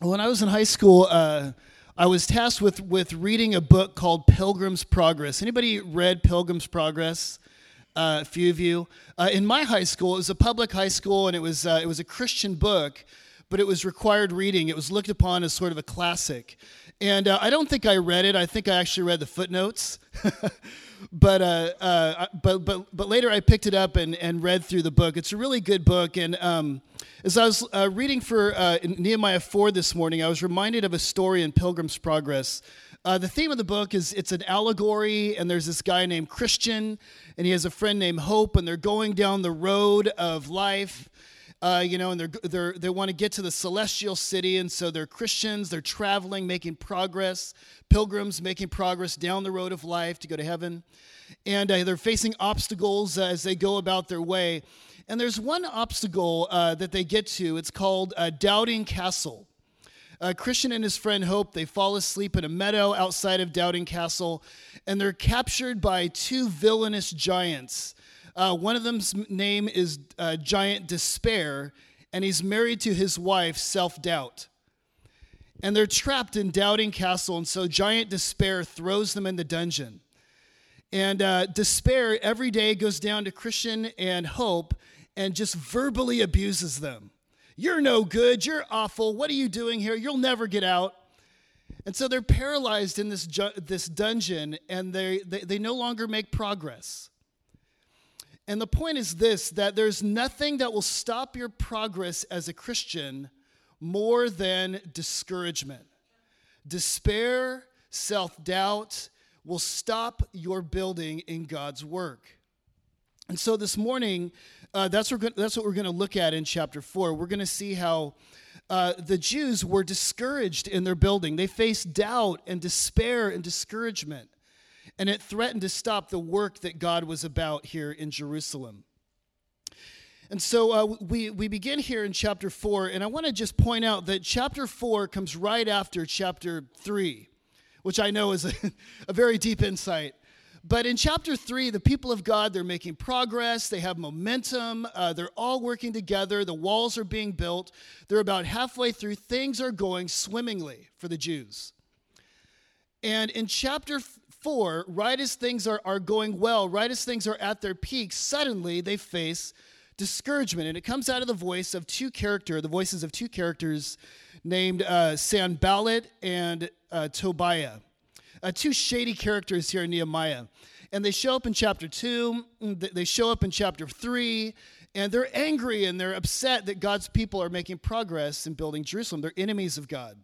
when I was in high school, uh, I was tasked with, with reading a book called Pilgrim's Progress. Anybody read Pilgrim's Progress? Uh, a few of you. Uh, in my high school, it was a public high school, and it was uh, it was a Christian book, but it was required reading. It was looked upon as sort of a classic, and uh, I don't think I read it. I think I actually read the footnotes. but uh, but but but later I picked it up and, and read through the book. It's a really good book, and um, as I was uh, reading for uh, Nehemiah four this morning, I was reminded of a story in Pilgrim's Progress. Uh, the theme of the book is it's an allegory, and there's this guy named Christian, and he has a friend named Hope, and they're going down the road of life. Uh, you know, and they're, they're, they want to get to the celestial city, and so they're Christians, they're traveling, making progress, pilgrims making progress down the road of life to go to heaven. And uh, they're facing obstacles uh, as they go about their way. And there's one obstacle uh, that they get to, it's called uh, Doubting Castle. Christian and his friend Hope, they fall asleep in a meadow outside of Doubting Castle, and they're captured by two villainous giants uh, one of them's name is uh, Giant Despair, and he's married to his wife, Self Doubt. And they're trapped in Doubting Castle, and so Giant Despair throws them in the dungeon. And uh, Despair every day goes down to Christian and Hope and just verbally abuses them. You're no good. You're awful. What are you doing here? You'll never get out. And so they're paralyzed in this, ju- this dungeon and they, they, they no longer make progress. And the point is this that there's nothing that will stop your progress as a Christian more than discouragement. Despair, self doubt will stop your building in God's work. And so this morning, uh, that's, what that's what we're going to look at in chapter 4. We're going to see how uh, the Jews were discouraged in their building. They faced doubt and despair and discouragement and it threatened to stop the work that God was about here in Jerusalem. And so uh, we, we begin here in chapter 4, and I want to just point out that chapter 4 comes right after chapter 3, which I know is a, a very deep insight. But in chapter 3, the people of God, they're making progress, they have momentum, uh, they're all working together, the walls are being built, they're about halfway through, things are going swimmingly for the Jews. And in chapter 4, right as things are, are going well, right as things are at their peak, suddenly they face discouragement. And it comes out of the voice of two characters, the voices of two characters named uh, Sanballat and uh, Tobiah. Uh, two shady characters here in Nehemiah. And they show up in chapter 2, mm, they show up in chapter 3, and they're angry and they're upset that God's people are making progress in building Jerusalem. They're enemies of God.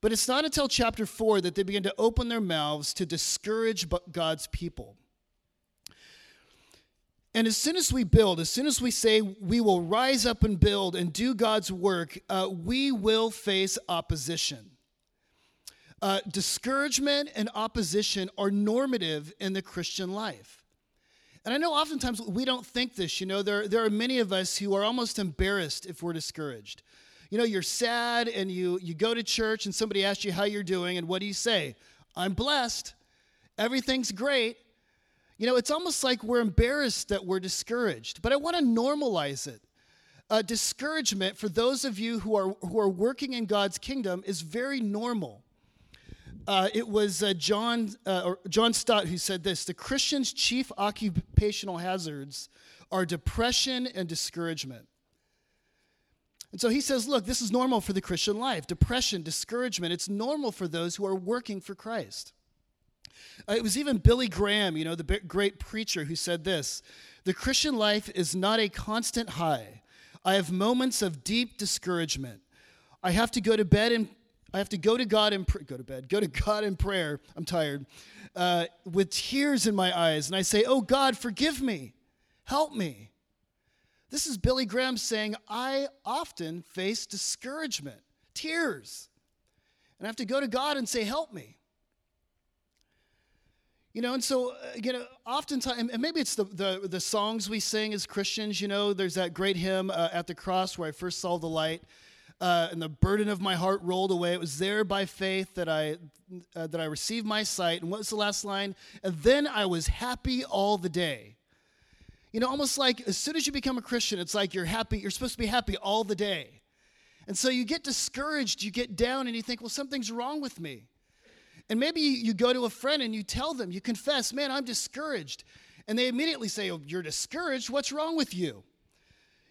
But it's not until chapter 4 that they begin to open their mouths to discourage God's people. And as soon as we build, as soon as we say we will rise up and build and do God's work, uh, we will face opposition. Uh, discouragement and opposition are normative in the Christian life. And I know oftentimes we don't think this. You know, there, there are many of us who are almost embarrassed if we're discouraged you know, you're sad and you, you go to church and somebody asks you how you're doing, and what do you say? I'm blessed. Everything's great. You know, it's almost like we're embarrassed that we're discouraged, but I want to normalize it. Uh, discouragement for those of you who are who are working in God's kingdom is very normal. Uh, it was uh, John uh, John Stott who said this: the Christian's chief occupational hazards are depression and discouragement. And so he says, look, this is normal for the Christian life. Depression, discouragement, it's normal for those who are working for Christ. Uh, it was even Billy Graham, you know, the great preacher, who said this The Christian life is not a constant high. I have moments of deep discouragement. I have to go to bed and I have to go to God and pr- go to bed, go to God in prayer. I'm tired, uh, with tears in my eyes, and I say, "Oh God, forgive me, help me." This is Billy Graham saying, I often face discouragement, tears, and I have to go to God and say, Help me. You know, and so, uh, you know, oftentimes, and maybe it's the, the, the, songs we sing as Christians, you know, there's that great hymn, uh, At the Cross, where I first saw the light. Uh, and the burden of my heart rolled away. It was there by faith that I uh, that I received my sight. And what's the last line? And then I was happy all the day. You know, almost like as soon as you become a Christian, it's like you're happy, you're supposed to be happy all the day. And so you get discouraged, you get down, and you think, well, something's wrong with me. And maybe you go to a friend and you tell them, you confess, man, I'm discouraged. And they immediately say, oh, you're discouraged? What's wrong with you?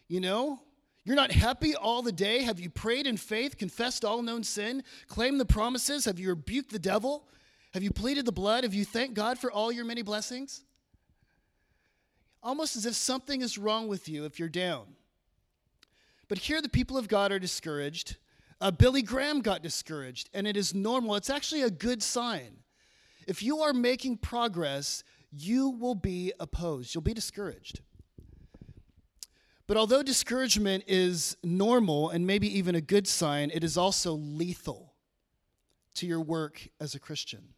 You know, you're not happy all the day? Have you prayed in faith, confessed all known sin, claimed the promises? Have you rebuked the devil? Have you pleaded the blood? Have you thanked God for all your many blessings? Almost as if something is wrong with you if you're down. But here the people of God are discouraged. Uh, Billy Graham got discouraged, and it is normal. It's actually a good sign. If you are making progress, you will be opposed, you'll be discouraged. But although discouragement is normal and maybe even a good sign, it is also lethal to your work as a Christian.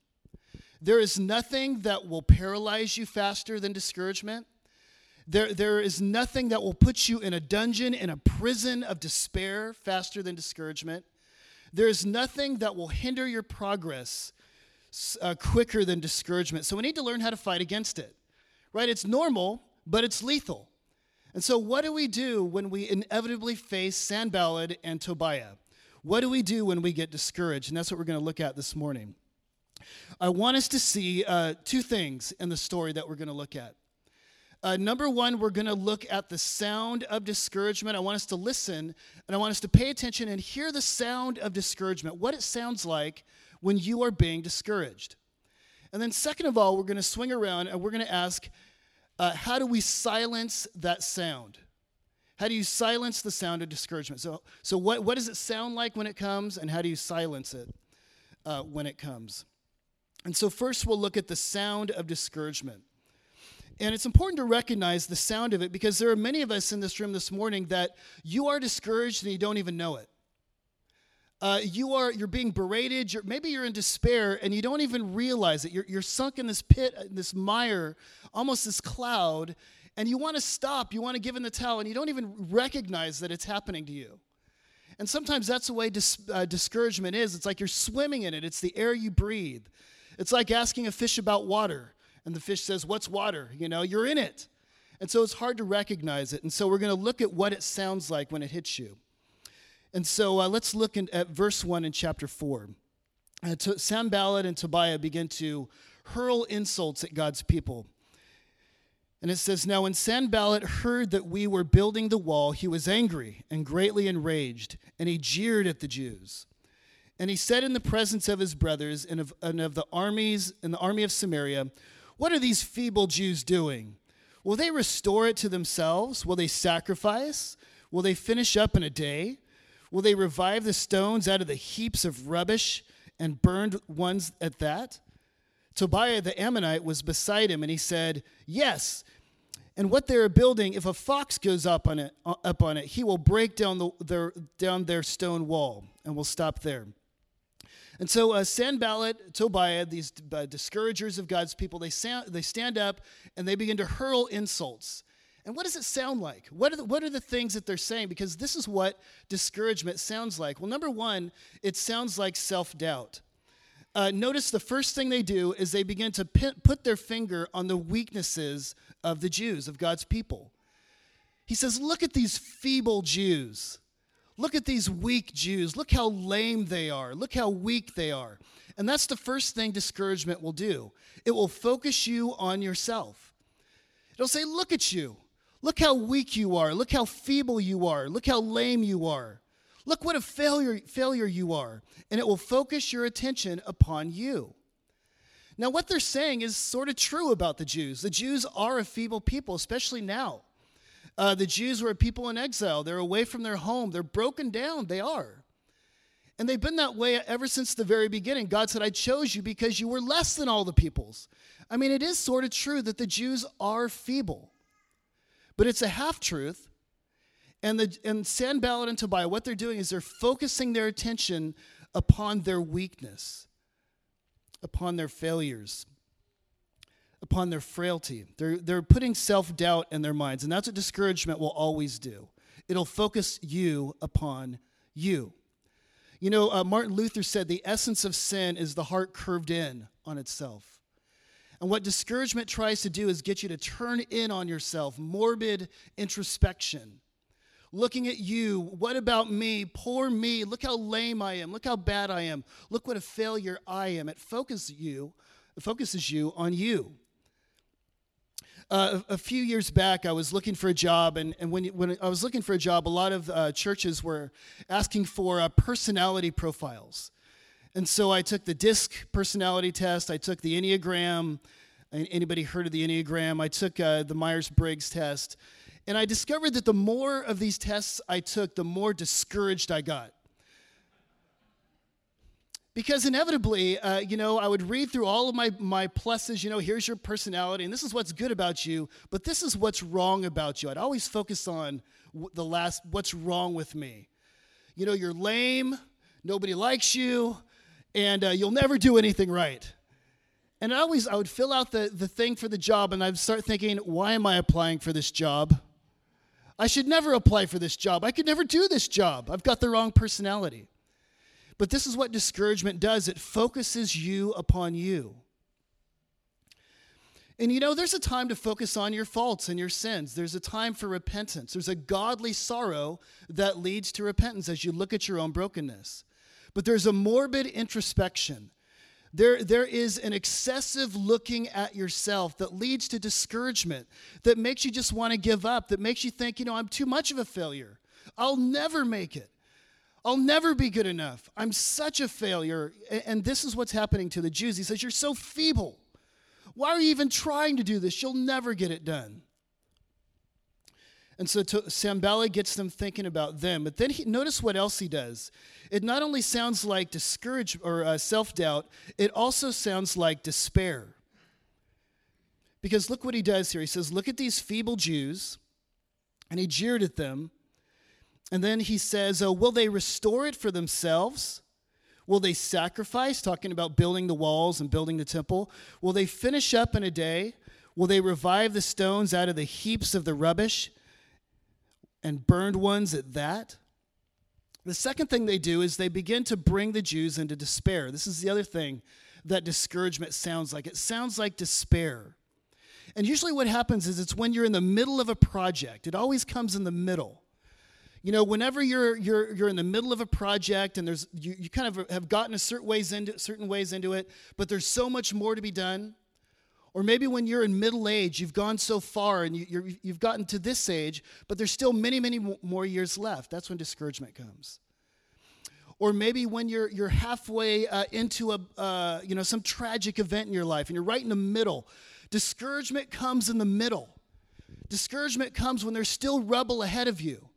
There is nothing that will paralyze you faster than discouragement. There, there is nothing that will put you in a dungeon, in a prison of despair faster than discouragement. There is nothing that will hinder your progress uh, quicker than discouragement. So we need to learn how to fight against it, right? It's normal, but it's lethal. And so, what do we do when we inevitably face Sanballat and Tobiah? What do we do when we get discouraged? And that's what we're going to look at this morning. I want us to see uh, two things in the story that we're going to look at. Uh, number one, we're going to look at the sound of discouragement. I want us to listen and I want us to pay attention and hear the sound of discouragement, what it sounds like when you are being discouraged. And then, second of all, we're going to swing around and we're going to ask, uh, how do we silence that sound? How do you silence the sound of discouragement? So, so what, what does it sound like when it comes, and how do you silence it uh, when it comes? And so, first, we'll look at the sound of discouragement. And it's important to recognize the sound of it because there are many of us in this room this morning that you are discouraged and you don't even know it. Uh, you are you're being berated. You're, maybe you're in despair and you don't even realize it. You're, you're sunk in this pit, this mire, almost this cloud, and you want to stop. You want to give in the towel, and you don't even recognize that it's happening to you. And sometimes that's the way dis, uh, discouragement is. It's like you're swimming in it. It's the air you breathe. It's like asking a fish about water, and the fish says, "What's water?" You know, you're in it, and so it's hard to recognize it. And so we're going to look at what it sounds like when it hits you. And so uh, let's look in, at verse 1 in chapter 4. Uh, to, and Tobiah begin to hurl insults at God's people. And it says, Now when Sanballat heard that we were building the wall, he was angry and greatly enraged, and he jeered at the Jews. And he said in the presence of his brothers and of, and of the armies and the army of Samaria, What are these feeble Jews doing? Will they restore it to themselves? Will they sacrifice? Will they finish up in a day? Will they revive the stones out of the heaps of rubbish and burned ones at that? Tobiah the Ammonite was beside him, and he said, Yes. And what they are building, if a fox goes up on it, uh, up on it, he will break down the, their, down their stone wall, and we'll stop there. And so uh, Sanballat, Tobiah, these uh, discouragers of God's people, they, sound, they stand up and they begin to hurl insults. And what does it sound like? What are, the, what are the things that they're saying? Because this is what discouragement sounds like. Well, number one, it sounds like self doubt. Uh, notice the first thing they do is they begin to put their finger on the weaknesses of the Jews, of God's people. He says, Look at these feeble Jews. Look at these weak Jews. Look how lame they are. Look how weak they are. And that's the first thing discouragement will do it will focus you on yourself. It'll say, Look at you. Look how weak you are. Look how feeble you are. Look how lame you are. Look what a failure, failure you are. And it will focus your attention upon you. Now, what they're saying is sort of true about the Jews. The Jews are a feeble people, especially now. Uh, the Jews were a people in exile. They're away from their home. They're broken down. They are. And they've been that way ever since the very beginning. God said, I chose you because you were less than all the peoples. I mean, it is sort of true that the Jews are feeble. But it's a half truth. And, the, and Sanballat and Tobiah, what they're doing is they're focusing their attention upon their weakness, upon their failures, upon their frailty. They're, they're putting self doubt in their minds. And that's what discouragement will always do it'll focus you upon you. You know, uh, Martin Luther said the essence of sin is the heart curved in on itself. And what discouragement tries to do is get you to turn in on yourself, morbid introspection. looking at you. What about me? Poor me. Look how lame I am. Look how bad I am. Look what a failure I am. It focuses you, it focuses you on you. Uh, a, few years back, I was looking for a job, and, and when, when I was looking for a job, a lot of uh, churches were asking for uh, personality profiles. And so I took the DISC personality test, I took the Enneagram. Anybody heard of the Enneagram? I took uh, the Myers Briggs test. And I discovered that the more of these tests I took, the more discouraged I got. Because inevitably, uh, you know, I would read through all of my, my pluses, you know, here's your personality, and this is what's good about you, but this is what's wrong about you. I'd always focus on the last, what's wrong with me. You know, you're lame, nobody likes you, and uh, you'll never do anything right. And I always, I would fill out the, the thing for the job, and I'd start thinking, why am I applying for this job? I should never apply for this job. I could never do this job. I've got the wrong personality. But this is what discouragement does it focuses you upon you. And you know, there's a time to focus on your faults and your sins. There's a time for repentance. There's a godly sorrow that leads to repentance as you look at your own brokenness. But there's a morbid introspection. There, there is an excessive looking at yourself that leads to discouragement, that makes you just want to give up, that makes you think, you know, I'm too much of a failure. I'll never make it. I'll never be good enough. I'm such a failure. And this is what's happening to the Jews. He says, You're so feeble. Why are you even trying to do this? You'll never get it done. And so to, Sanballat gets them thinking about them. But then he, notice what else he does. It not only sounds like discouragement or uh, self doubt, it also sounds like despair. Because look what he does here. He says, Look at these feeble Jews. And he jeered at them. And then he says, oh, Will they restore it for themselves? Will they sacrifice? Talking about building the walls and building the temple. Will they finish up in a day? Will they revive the stones out of the heaps of the rubbish and burned ones at that? The second thing they do is they begin to bring the Jews into despair. This is the other thing that discouragement sounds like. It sounds like despair. And usually what happens is it's when you're in the middle of a project, it always comes in the middle. You know, whenever you're, you're, you're in the middle of a project and there's, you, you kind of have gotten a certain ways, into, certain ways into it, but there's so much more to be done. Or maybe when you're in middle age, you've gone so far and you, you've gotten to this age, but there's still many, many more years left. That's when discouragement comes or maybe when you're, you're halfway uh, into a, uh, you know, some tragic event in your life and you're right in the middle. Discouragement comes in the middle. Discouragement comes when there's still rubble ahead of you.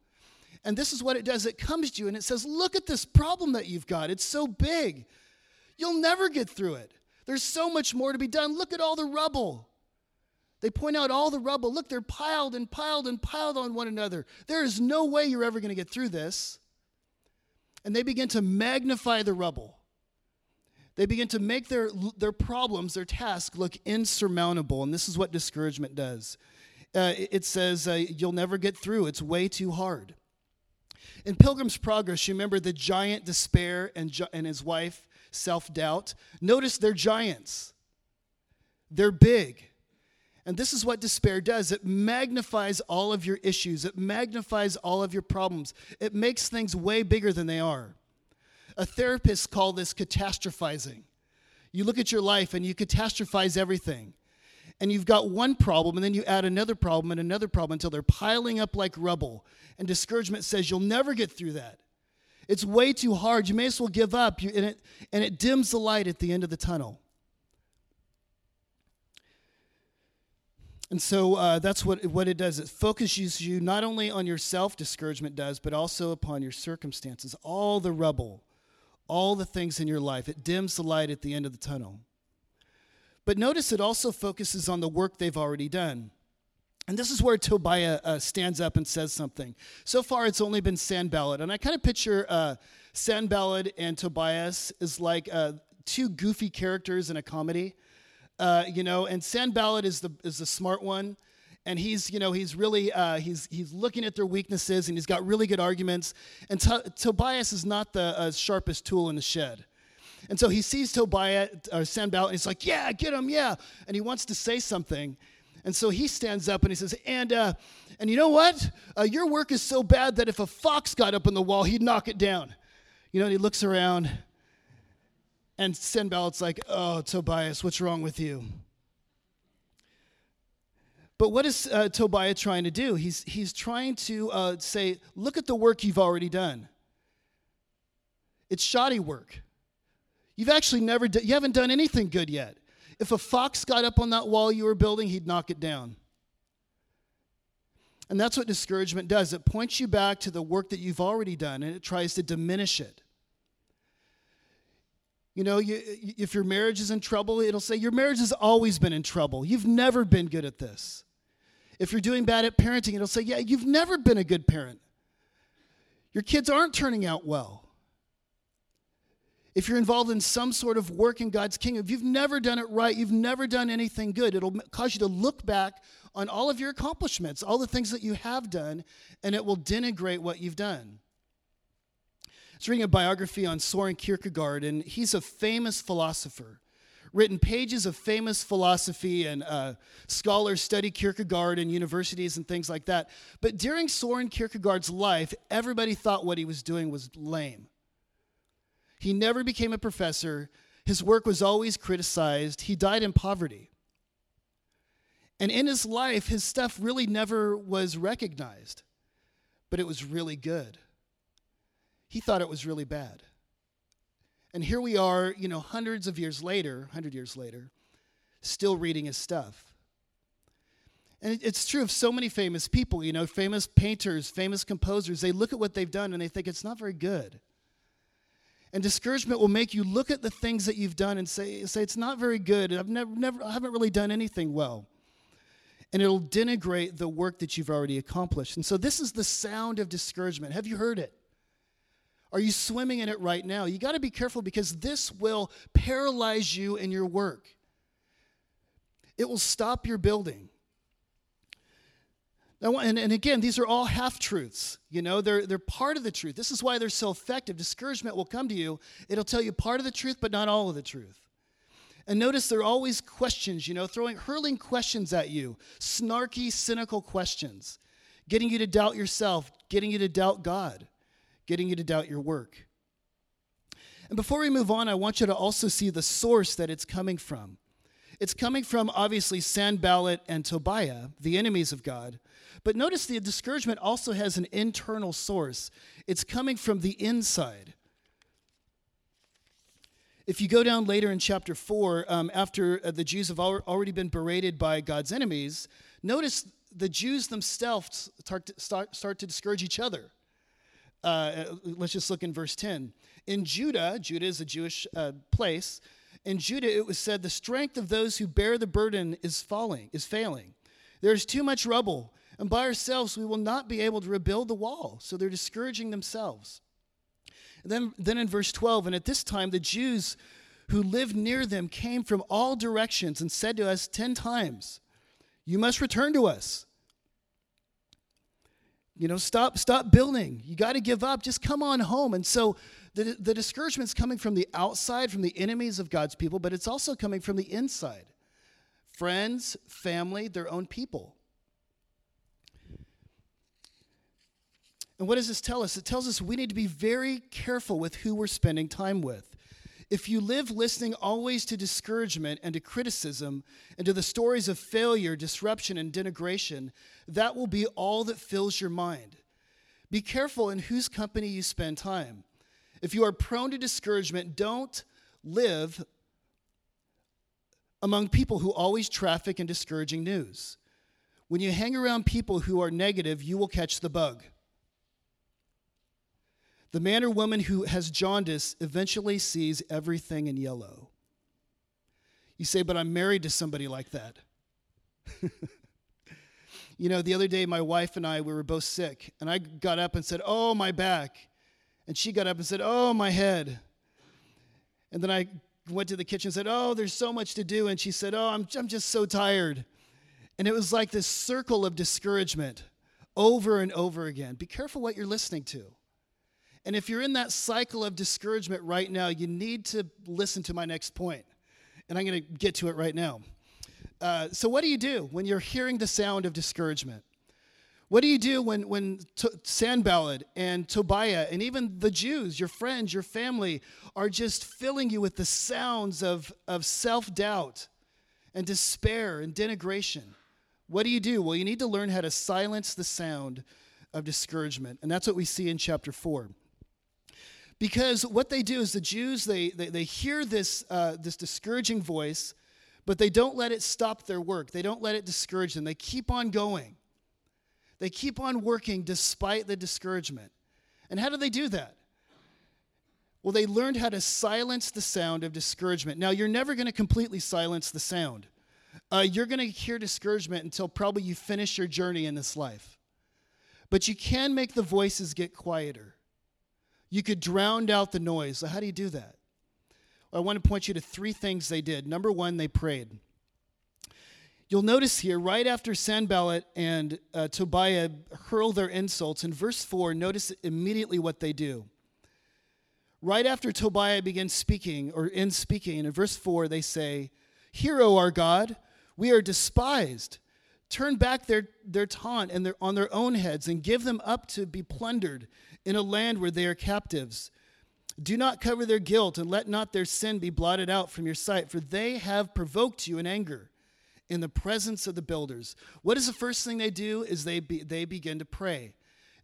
And this is what it does it comes to you and it says, Look at this problem that you've got. It's so big. You'll never get through it. There's so much more to be done. Look at all the rubble. They point out all the rubble. Look, they're piled and piled and piled on one another. There is no way you're ever going to get through this. And they begin to magnify the rubble. They begin to make their, their problems, their task, look insurmountable. And this is what discouragement does. Uh, it says, uh, You'll never get through. It's way too hard. In Pilgrim's Progress, you remember the giant despair and, and his wife self doubt. Notice they're giants, they're big. And this is what despair does it magnifies all of your issues, it magnifies all of your problems, it makes things way bigger than they are. A therapist called this catastrophizing. You look at your life and you catastrophize everything and you've got one problem, and then you add another problem and another problem until they're piling up like rubble. And discouragement says you'll never get through that. It's way too hard. You may as well give up. You, and, it, and it dims the light at the end of the tunnel. And so uh, that's what, what it does. It focuses you not only on yourself, discouragement does, but also upon your circumstances, all the rubble, all the things in your life. It dims the light at the end of the tunnel. But notice it also focuses on the work they've already done. And this is where Tobiah uh, stands up and says something. So far, it's only been Sanballat. And I kind of picture uh, Sanballat and Tobias as like uh, two goofy characters in a comedy. Uh, you know, and Sanballat is the, is the smart one. And he's, you know, he's really, uh, he's, he's looking at their weaknesses and he's got really good arguments. And to- Tobias is not the uh, sharpest tool in the shed. And so he sees Tobiah or Sanballat and he's like, Yeah, get him, yeah. And he wants to say something. And so he stands up and he says, And, uh, and you know what? Uh, your work is so bad that if a fox got up on the wall, he'd knock it down. You know, and he looks around, and Sanballat's like, Oh, Tobias, what's wrong with you? But what is uh, Tobiah trying to do? He's, he's trying to uh, say, Look at the work you've already done. It's shoddy work. You've actually never, do, you haven't done anything good yet. If a fox got up on that wall you were building, he'd knock it down. And that's what discouragement does. It points you back to the work that you've already done and it tries to diminish it. You know, you, if your marriage is in trouble, it'll say, Your marriage has always been in trouble. You've never been good at this. If you're doing bad at parenting, it'll say, Yeah, you've never been a good parent. Your kids aren't turning out well if you're involved in some sort of work in God's kingdom, if you've never done it right, you've never done anything good, it'll cause you to look back on all of your accomplishments, all the things that you have done, and it will denigrate what you've done. I was reading a biography on Soren Kierkegaard, and he's a famous philosopher. Written pages of famous philosophy, and uh, scholars study Kierkegaard in universities and things like that. But during Soren Kierkegaard's life, everybody thought what he was doing was lame. He never became a professor. His work was always criticized. He died in poverty. And in his life, his stuff really never was recognized, but it was really good. He thought it was really bad. And here we are, you know, hundreds of years later, 100 years later, still reading his stuff. And it's true of so many famous people, you know, famous painters, famous composers. They look at what they've done and they think it's not very good. And discouragement will make you look at the things that you've done and say, say it's not very good. I've never, never, I haven't really done anything well. And it'll denigrate the work that you've already accomplished. And so this is the sound of discouragement. Have you heard it? Are you swimming in it right now? You got to be careful because this will paralyze you in your work. It will stop your building. And, and again, these are all half truths. You know, they're, they're part of the truth. This is why they're so effective. Discouragement will come to you, it'll tell you part of the truth, but not all of the truth. And notice there are always questions, you know, throwing, hurling questions at you, snarky, cynical questions, getting you to doubt yourself, getting you to doubt God, getting you to doubt your work. And before we move on, I want you to also see the source that it's coming from. It's coming from obviously Sanballat and Tobiah, the enemies of God. But notice the discouragement also has an internal source, it's coming from the inside. If you go down later in chapter 4, um, after uh, the Jews have al- already been berated by God's enemies, notice the Jews themselves start to, start, start to discourage each other. Uh, let's just look in verse 10. In Judah, Judah is a Jewish uh, place, in Judah it was said, The strength of those who bear the burden is falling, is failing. There is too much rubble, and by ourselves we will not be able to rebuild the wall. So they're discouraging themselves. And then, then in verse 12, and at this time the Jews who lived near them came from all directions and said to us ten times, You must return to us. You know, stop, stop building. You got to give up. Just come on home. And so the, the discouragement is coming from the outside, from the enemies of God's people, but it's also coming from the inside friends, family, their own people. And what does this tell us? It tells us we need to be very careful with who we're spending time with. If you live listening always to discouragement and to criticism and to the stories of failure, disruption, and denigration, that will be all that fills your mind. Be careful in whose company you spend time. If you are prone to discouragement, don't live among people who always traffic in discouraging news. When you hang around people who are negative, you will catch the bug. The man or woman who has jaundice eventually sees everything in yellow. You say, but I'm married to somebody like that. you know, the other day, my wife and I, we were both sick, and I got up and said, Oh, my back. And she got up and said, Oh, my head. And then I went to the kitchen and said, Oh, there's so much to do. And she said, Oh, I'm, I'm just so tired. And it was like this circle of discouragement over and over again. Be careful what you're listening to. And if you're in that cycle of discouragement right now, you need to listen to my next point. And I'm going to get to it right now. Uh, so, what do you do when you're hearing the sound of discouragement? What do you do when, when to, Sanballat and Tobiah and even the Jews, your friends, your family, are just filling you with the sounds of, of self doubt and despair and denigration? What do you do? Well, you need to learn how to silence the sound of discouragement. And that's what we see in chapter 4. Because what they do is the Jews, they, they, they hear this, uh, this discouraging voice, but they don't let it stop their work. They don't let it discourage them. They keep on going. They keep on working despite the discouragement. And how do they do that? Well, they learned how to silence the sound of discouragement. Now, you're never going to completely silence the sound. Uh, you're going to hear discouragement until probably you finish your journey in this life. But you can make the voices get quieter. You could drown out the noise. So, how do you do that? I want to point you to three things they did. Number one, they prayed. You'll notice here, right after Sanballat and uh, Tobiah hurl their insults, in verse 4, notice immediately what they do. Right after Tobiah begins speaking, or in speaking, in verse 4, they say, Hear, O our God, we are despised. Turn back their, their taunt and their, on their own heads and give them up to be plundered in a land where they are captives. Do not cover their guilt and let not their sin be blotted out from your sight, for they have provoked you in anger in the presence of the builders. What is the first thing they do? Is they, be, they begin to pray.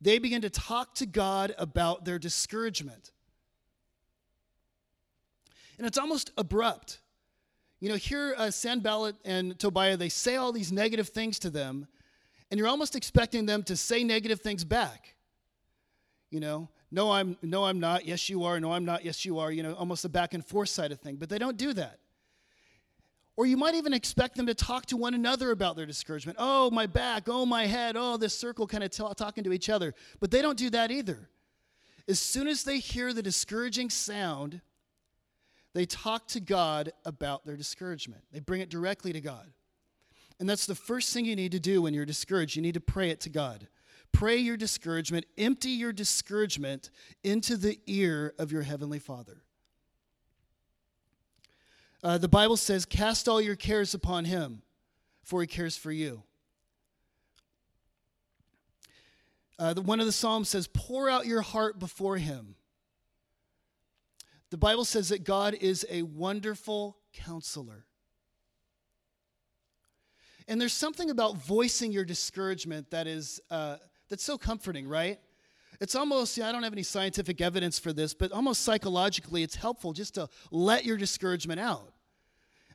They begin to talk to God about their discouragement. And it's almost abrupt. You know, here, uh, Sanballat and Tobiah, they say all these negative things to them, and you're almost expecting them to say negative things back. You know, no, I'm, no, I'm not. Yes, you are. No, I'm not. Yes, you are. You know, almost a back and forth side of thing. But they don't do that. Or you might even expect them to talk to one another about their discouragement. Oh, my back. Oh, my head. Oh, this circle kind of t- talking to each other. But they don't do that either. As soon as they hear the discouraging sound, they talk to God about their discouragement. They bring it directly to God. And that's the first thing you need to do when you're discouraged. You need to pray it to God. Pray your discouragement, empty your discouragement into the ear of your Heavenly Father. Uh, the Bible says, Cast all your cares upon him, for he cares for you. Uh, the, one of the Psalms says, Pour out your heart before him. The Bible says that God is a wonderful counselor. And there's something about voicing your discouragement that is uh, that's so comforting, right? It's almost, I don't have any scientific evidence for this, but almost psychologically, it's helpful just to let your discouragement out.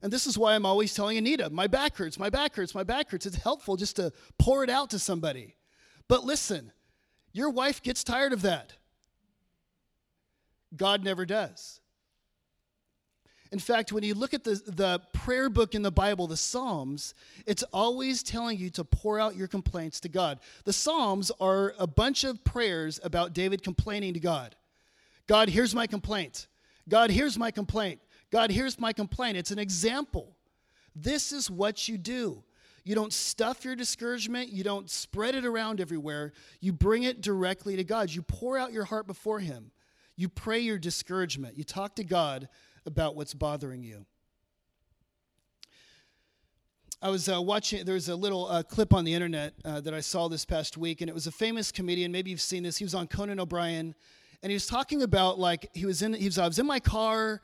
And this is why I'm always telling Anita, my back hurts, my back hurts, my back hurts. It's helpful just to pour it out to somebody. But listen, your wife gets tired of that. God never does. In fact, when you look at the, the prayer book in the Bible, the Psalms, it's always telling you to pour out your complaints to God. The Psalms are a bunch of prayers about David complaining to God. God, here's my complaint. God, here's my complaint. God, here's my complaint. It's an example. This is what you do. You don't stuff your discouragement, you don't spread it around everywhere. You bring it directly to God. You pour out your heart before Him. You pray your discouragement. You talk to God about what's bothering you. I was uh, watching, there was a little uh, clip on the internet uh, that I saw this past week, and it was a famous comedian. Maybe you've seen this. He was on Conan O'Brien, and he was talking about like he was in, he was, I was in my car,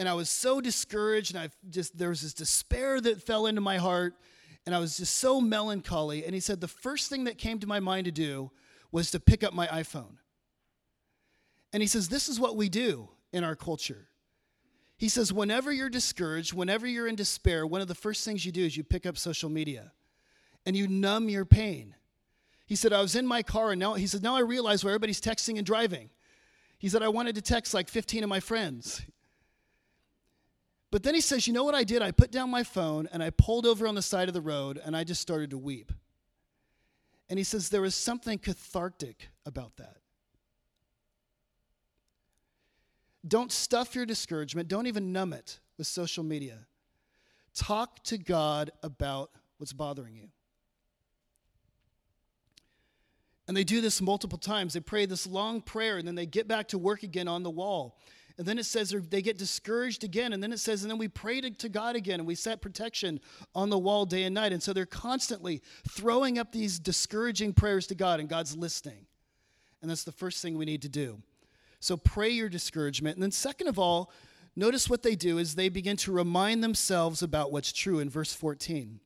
and I was so discouraged, and I just, there was this despair that fell into my heart, and I was just so melancholy. And he said, the first thing that came to my mind to do was to pick up my iPhone. And he says, this is what we do in our culture. He says, whenever you're discouraged, whenever you're in despair, one of the first things you do is you pick up social media and you numb your pain. He said, I was in my car and now, he said, now I realize why everybody's texting and driving. He said, I wanted to text like 15 of my friends. But then he says, You know what I did? I put down my phone and I pulled over on the side of the road and I just started to weep. And he says, There was something cathartic about that. Don't stuff your discouragement, don't even numb it with social media. Talk to God about what's bothering you. And they do this multiple times. They pray this long prayer and then they get back to work again on the wall And then it says they get discouraged again. And then it says, and then we pray to, to, God again and we set protection on the wall day and night. And so they're constantly throwing up these discouraging prayers to God, and God's listening. And that's the first thing we need to do. So pray your discouragement. And then, second of all, notice what they do is they begin to remind themselves about what's true in verse 14.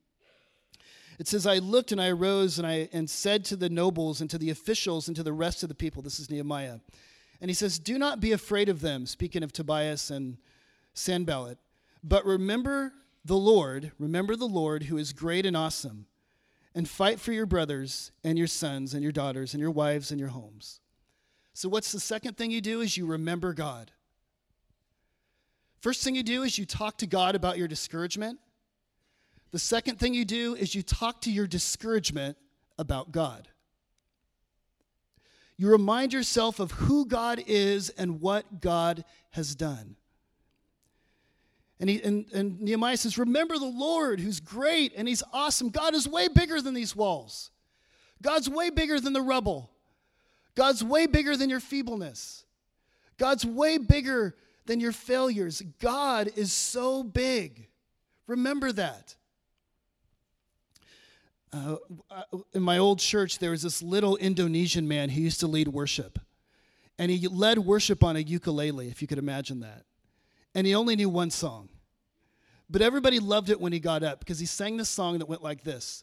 It says, I looked and I arose and I and said to the nobles and to the officials and to the rest of the people, this is Nehemiah. And he says, Do not be afraid of them, speaking of Tobias and Sanballat, but remember the Lord, remember the Lord who is great and awesome, and fight for your brothers and your sons and your daughters and your wives and your homes. So, what's the second thing you do is you remember God. First thing you do is you talk to God about your discouragement. The second thing you do is you talk to your discouragement about God. You remind yourself of who God is and what God has done. And, he, and, and Nehemiah says, Remember the Lord who's great and he's awesome. God is way bigger than these walls. God's way bigger than the rubble. God's way bigger than your feebleness. God's way bigger than your failures. God is so big. Remember that. Uh, in my old church, there was this little Indonesian man who used to lead worship. And he led worship on a ukulele, if you could imagine that. And he only knew one song. But everybody loved it when he got up because he sang this song that went like this.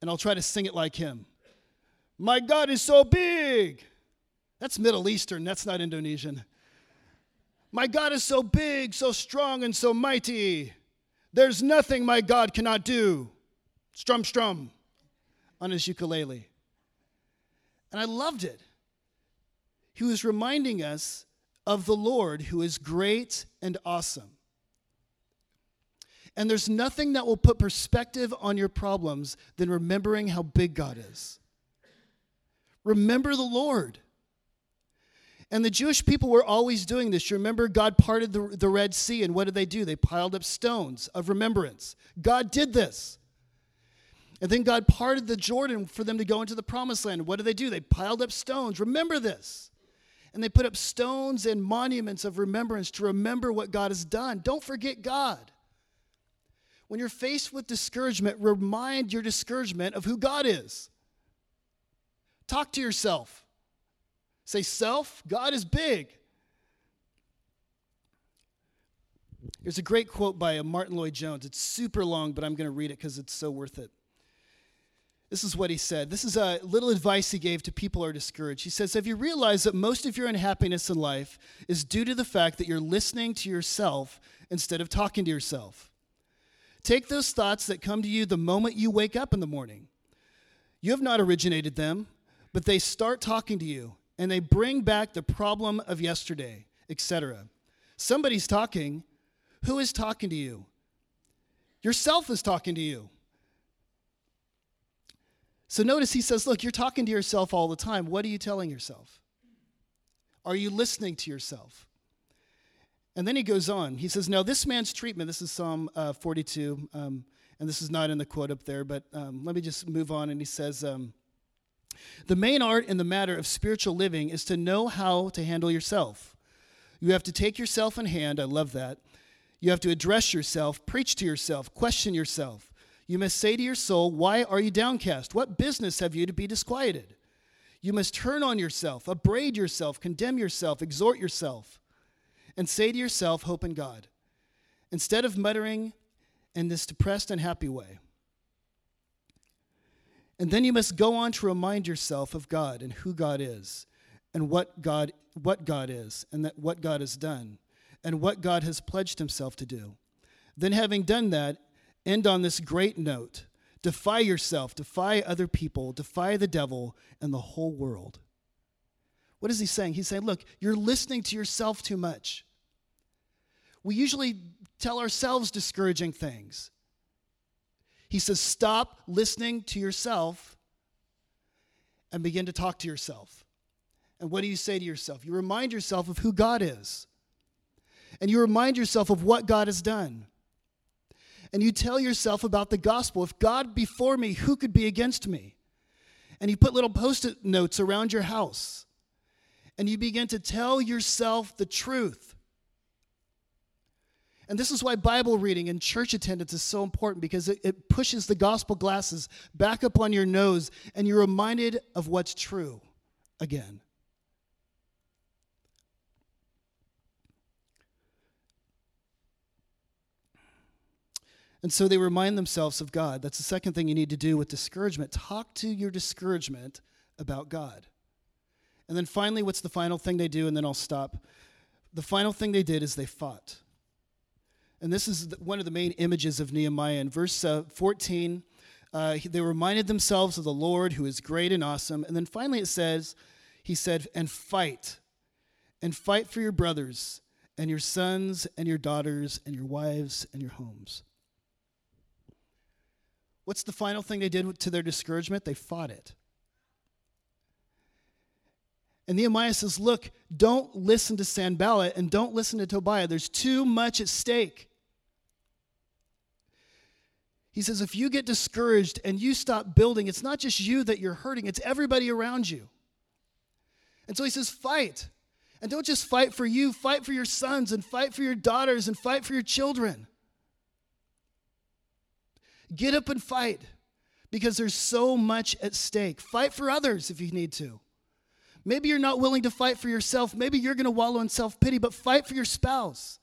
And I'll try to sing it like him My God is so big. That's Middle Eastern, that's not Indonesian. My God is so big, so strong, and so mighty. There's nothing my God cannot do strum strum on his ukulele. And I loved it. He was reminding us of the Lord who is great and awesome. And there's nothing that will put perspective on your problems than remembering how big God is. Remember the Lord. And the Jewish people were always doing this. You remember God parted the, the Red Sea, and what did they do? They piled up stones of remembrance. God did this. And then God parted the Jordan for them to go into the promised land. What did they do? They piled up stones. Remember this. And they put up stones and monuments of remembrance to remember what God has done. Don't forget God. When you're faced with discouragement, remind your discouragement of who God is. Talk to yourself. Say, Self, God is big. There's a great quote by Martyn Lloyd-Jones. It's super long, but I'm going to read it because it's so worth it. This is what he said. This is a little advice he gave to people who are discouraged. He says, Have you realized that most of your unhappiness in life is due to the fact that you're listening to yourself instead of talking to yourself? Take those thoughts that come to you the moment you wake up in the morning. You have not originated them, but they start talking to you and they bring back the problem of yesterday, etc. Somebody's talking. Who is talking to you? Yourself is talking to you. So notice he says, Look, you're talking to yourself all the time. What are you telling yourself? Are you listening to yourself? And then he goes on. He says, Now, this man's treatment, this is Psalm uh, 42, um, and this is not in the quote up there, but um, let me just move on. And he says, um, The main art in the matter of spiritual living is to know how to handle yourself. You have to take yourself in hand. I love that. You have to address yourself, preach to yourself, question yourself. You must say to your soul, Why are you downcast? What business have you to be disquieted? You must turn on yourself, upbraid yourself, condemn yourself, exhort yourself, and say to yourself, Hope in God, instead of muttering in this depressed, and happy way. And then you must go on to remind yourself of God and who God is, and what God, what God is, and that what God has done, and what God has pledged himself to do. Then, having done that, end on this great note defy yourself, defy other people, defy the devil and the whole world. What is he saying? He's saying, look, you're listening to yourself too much. We usually tell ourselves discouraging things. He says, stop listening to yourself and begin to talk to yourself. And what do you say to yourself? You remind yourself of who God is, and you remind yourself of what God has done and you tell yourself about the gospel. If God before me, who could be against me? And you put little post it notes around your house. And you begin to tell yourself the truth. And this is why Bible reading and church attendance is so important because it, it, pushes the gospel glasses back up on your nose and you're reminded of what's true again. And so they remind themselves of God. That's the second thing you need to do with discouragement. Talk to your discouragement about God. And then finally, what's the final thing they do? And then I'll stop. The final thing they did is they fought. And this is one of the main images of Nehemiah. In verse uh, 14, uh, they reminded themselves of the Lord who is great and awesome. And then finally it says, He said, and fight, and fight for your brothers, and your sons, and your daughters, and your wives, and your homes. What's the final thing they did to their discouragement? They fought it. And Nehemiah says, Look, don't listen to Sanballat and don't listen to Tobiah. There's too much at stake. He says, If you get discouraged and you stop building, it's not just you that you're hurting, it's everybody around you. And so he says, Fight. And don't just fight for you, fight for your sons and fight for your daughters and fight for your children. Get up and fight because there's so much at stake. Fight for others if you need to. Maybe you're not willing to fight for yourself. Maybe you're going to wallow in self pity, but fight for your spouse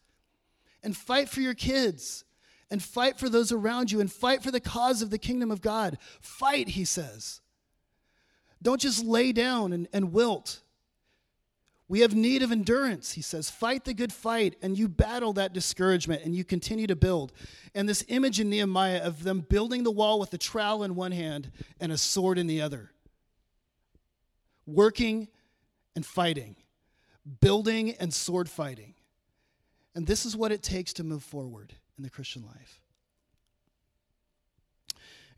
and fight for your kids and fight for those around you and fight for the cause of the kingdom of God. Fight, he says. Don't just lay down and, and wilt. We have need of endurance, he says. Fight the good fight, and you battle that discouragement, and you continue to build. And this image in Nehemiah of them building the wall with a trowel in one hand and a sword in the other, working and fighting, building and sword fighting. And this is what it takes to move forward in the Christian life.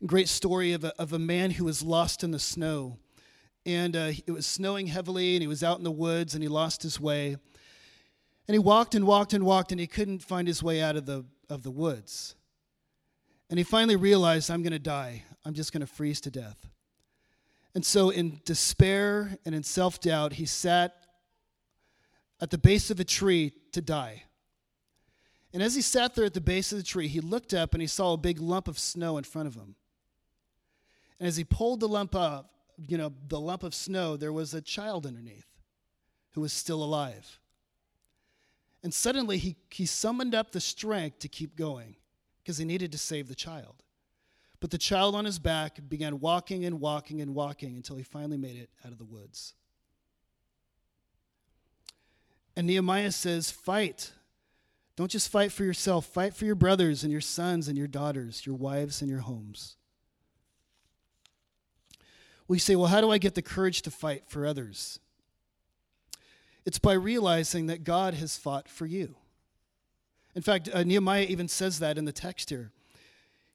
great story of a, of a man who was lost in the snow and uh, it was snowing heavily, and he was out in the woods, and he lost his way. And he walked and walked and walked, and he couldn't find his way out of the, of the woods. And he finally realized, I'm going to die. I'm just going to freeze to death. And so, in despair and in self doubt, he sat at the base of a tree to die. And as he sat there at the base of the tree, he looked up and he saw a big lump of snow in front of him. And as he pulled the lump up, you know, the lump of snow, there was a child underneath who was still alive. And suddenly he, he summoned up the strength to keep going because he needed to save the child. But the child on his back began walking and walking and walking until he finally made it out of the woods. And Nehemiah says, Fight. Don't just fight for yourself, fight for your brothers and your sons and your daughters, your wives and your homes. We say, well, how do I get the courage to fight for others? It's by realizing that God has fought for you. In fact, uh, Nehemiah even says that in the text here.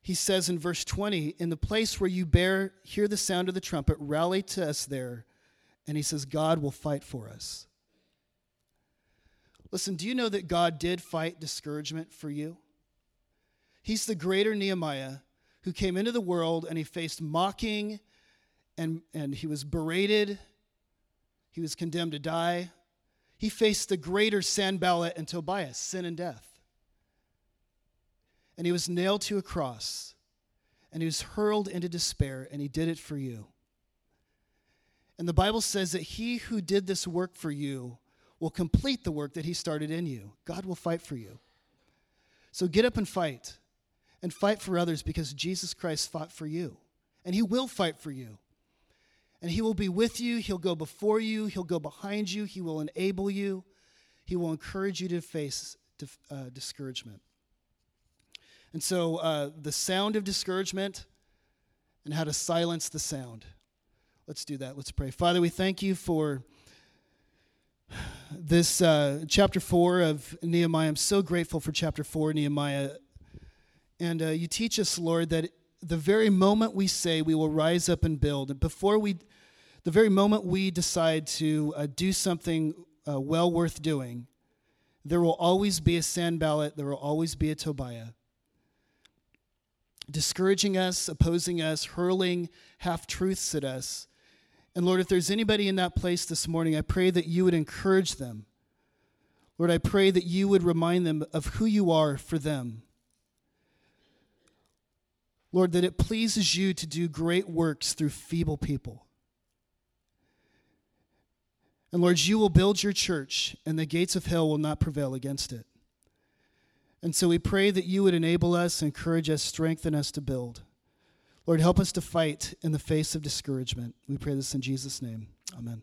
He says in verse 20, In the place where you bear, hear the sound of the trumpet, rally to us there. And he says, God will fight for us. Listen, do you know that God did fight discouragement for you? He's the greater Nehemiah who came into the world and he faced mocking and, and he was berated. He was condemned to die. He faced the greater Sanballat and Tobiah, sin and death. And he was nailed to a cross. And he was hurled into despair, and he did it for you. And the Bible says that he who did this work for you will complete the work that he started in you. God will fight for you. So get up and fight, and fight for others because Jesus Christ fought for you, and he will fight for you. And He will be with you. He'll go before you. He'll go behind you. He will enable you. He will encourage you to face uh, discouragement. And so, uh, the sound of discouragement and how to silence the sound. Let's do that. Let's pray. Father, we thank you for this uh, chapter 4 of Nehemiah. I'm so grateful for chapter 4, Nehemiah. And uh, you teach us, Lord, that the very moment we say we will rise up and build, before we, the very moment we decide to uh, do something uh, well worth doing, there will always be a Sanballat, there will always be a Tobiah. Discouraging us, opposing us, hurling half truths at us. And Lord, if there's anybody in that place this morning, I pray that you would encourage them. Lord, I pray that you would remind them of who you are for them. Lord, that it pleases you to do great works through feeble people. And Lord, you will build your church, and the gates of hell will not prevail against it. And so we pray that you would enable us, encourage us, strengthen us to build. Lord, help us to fight in the face of discouragement. We pray this in Jesus' name. Amen.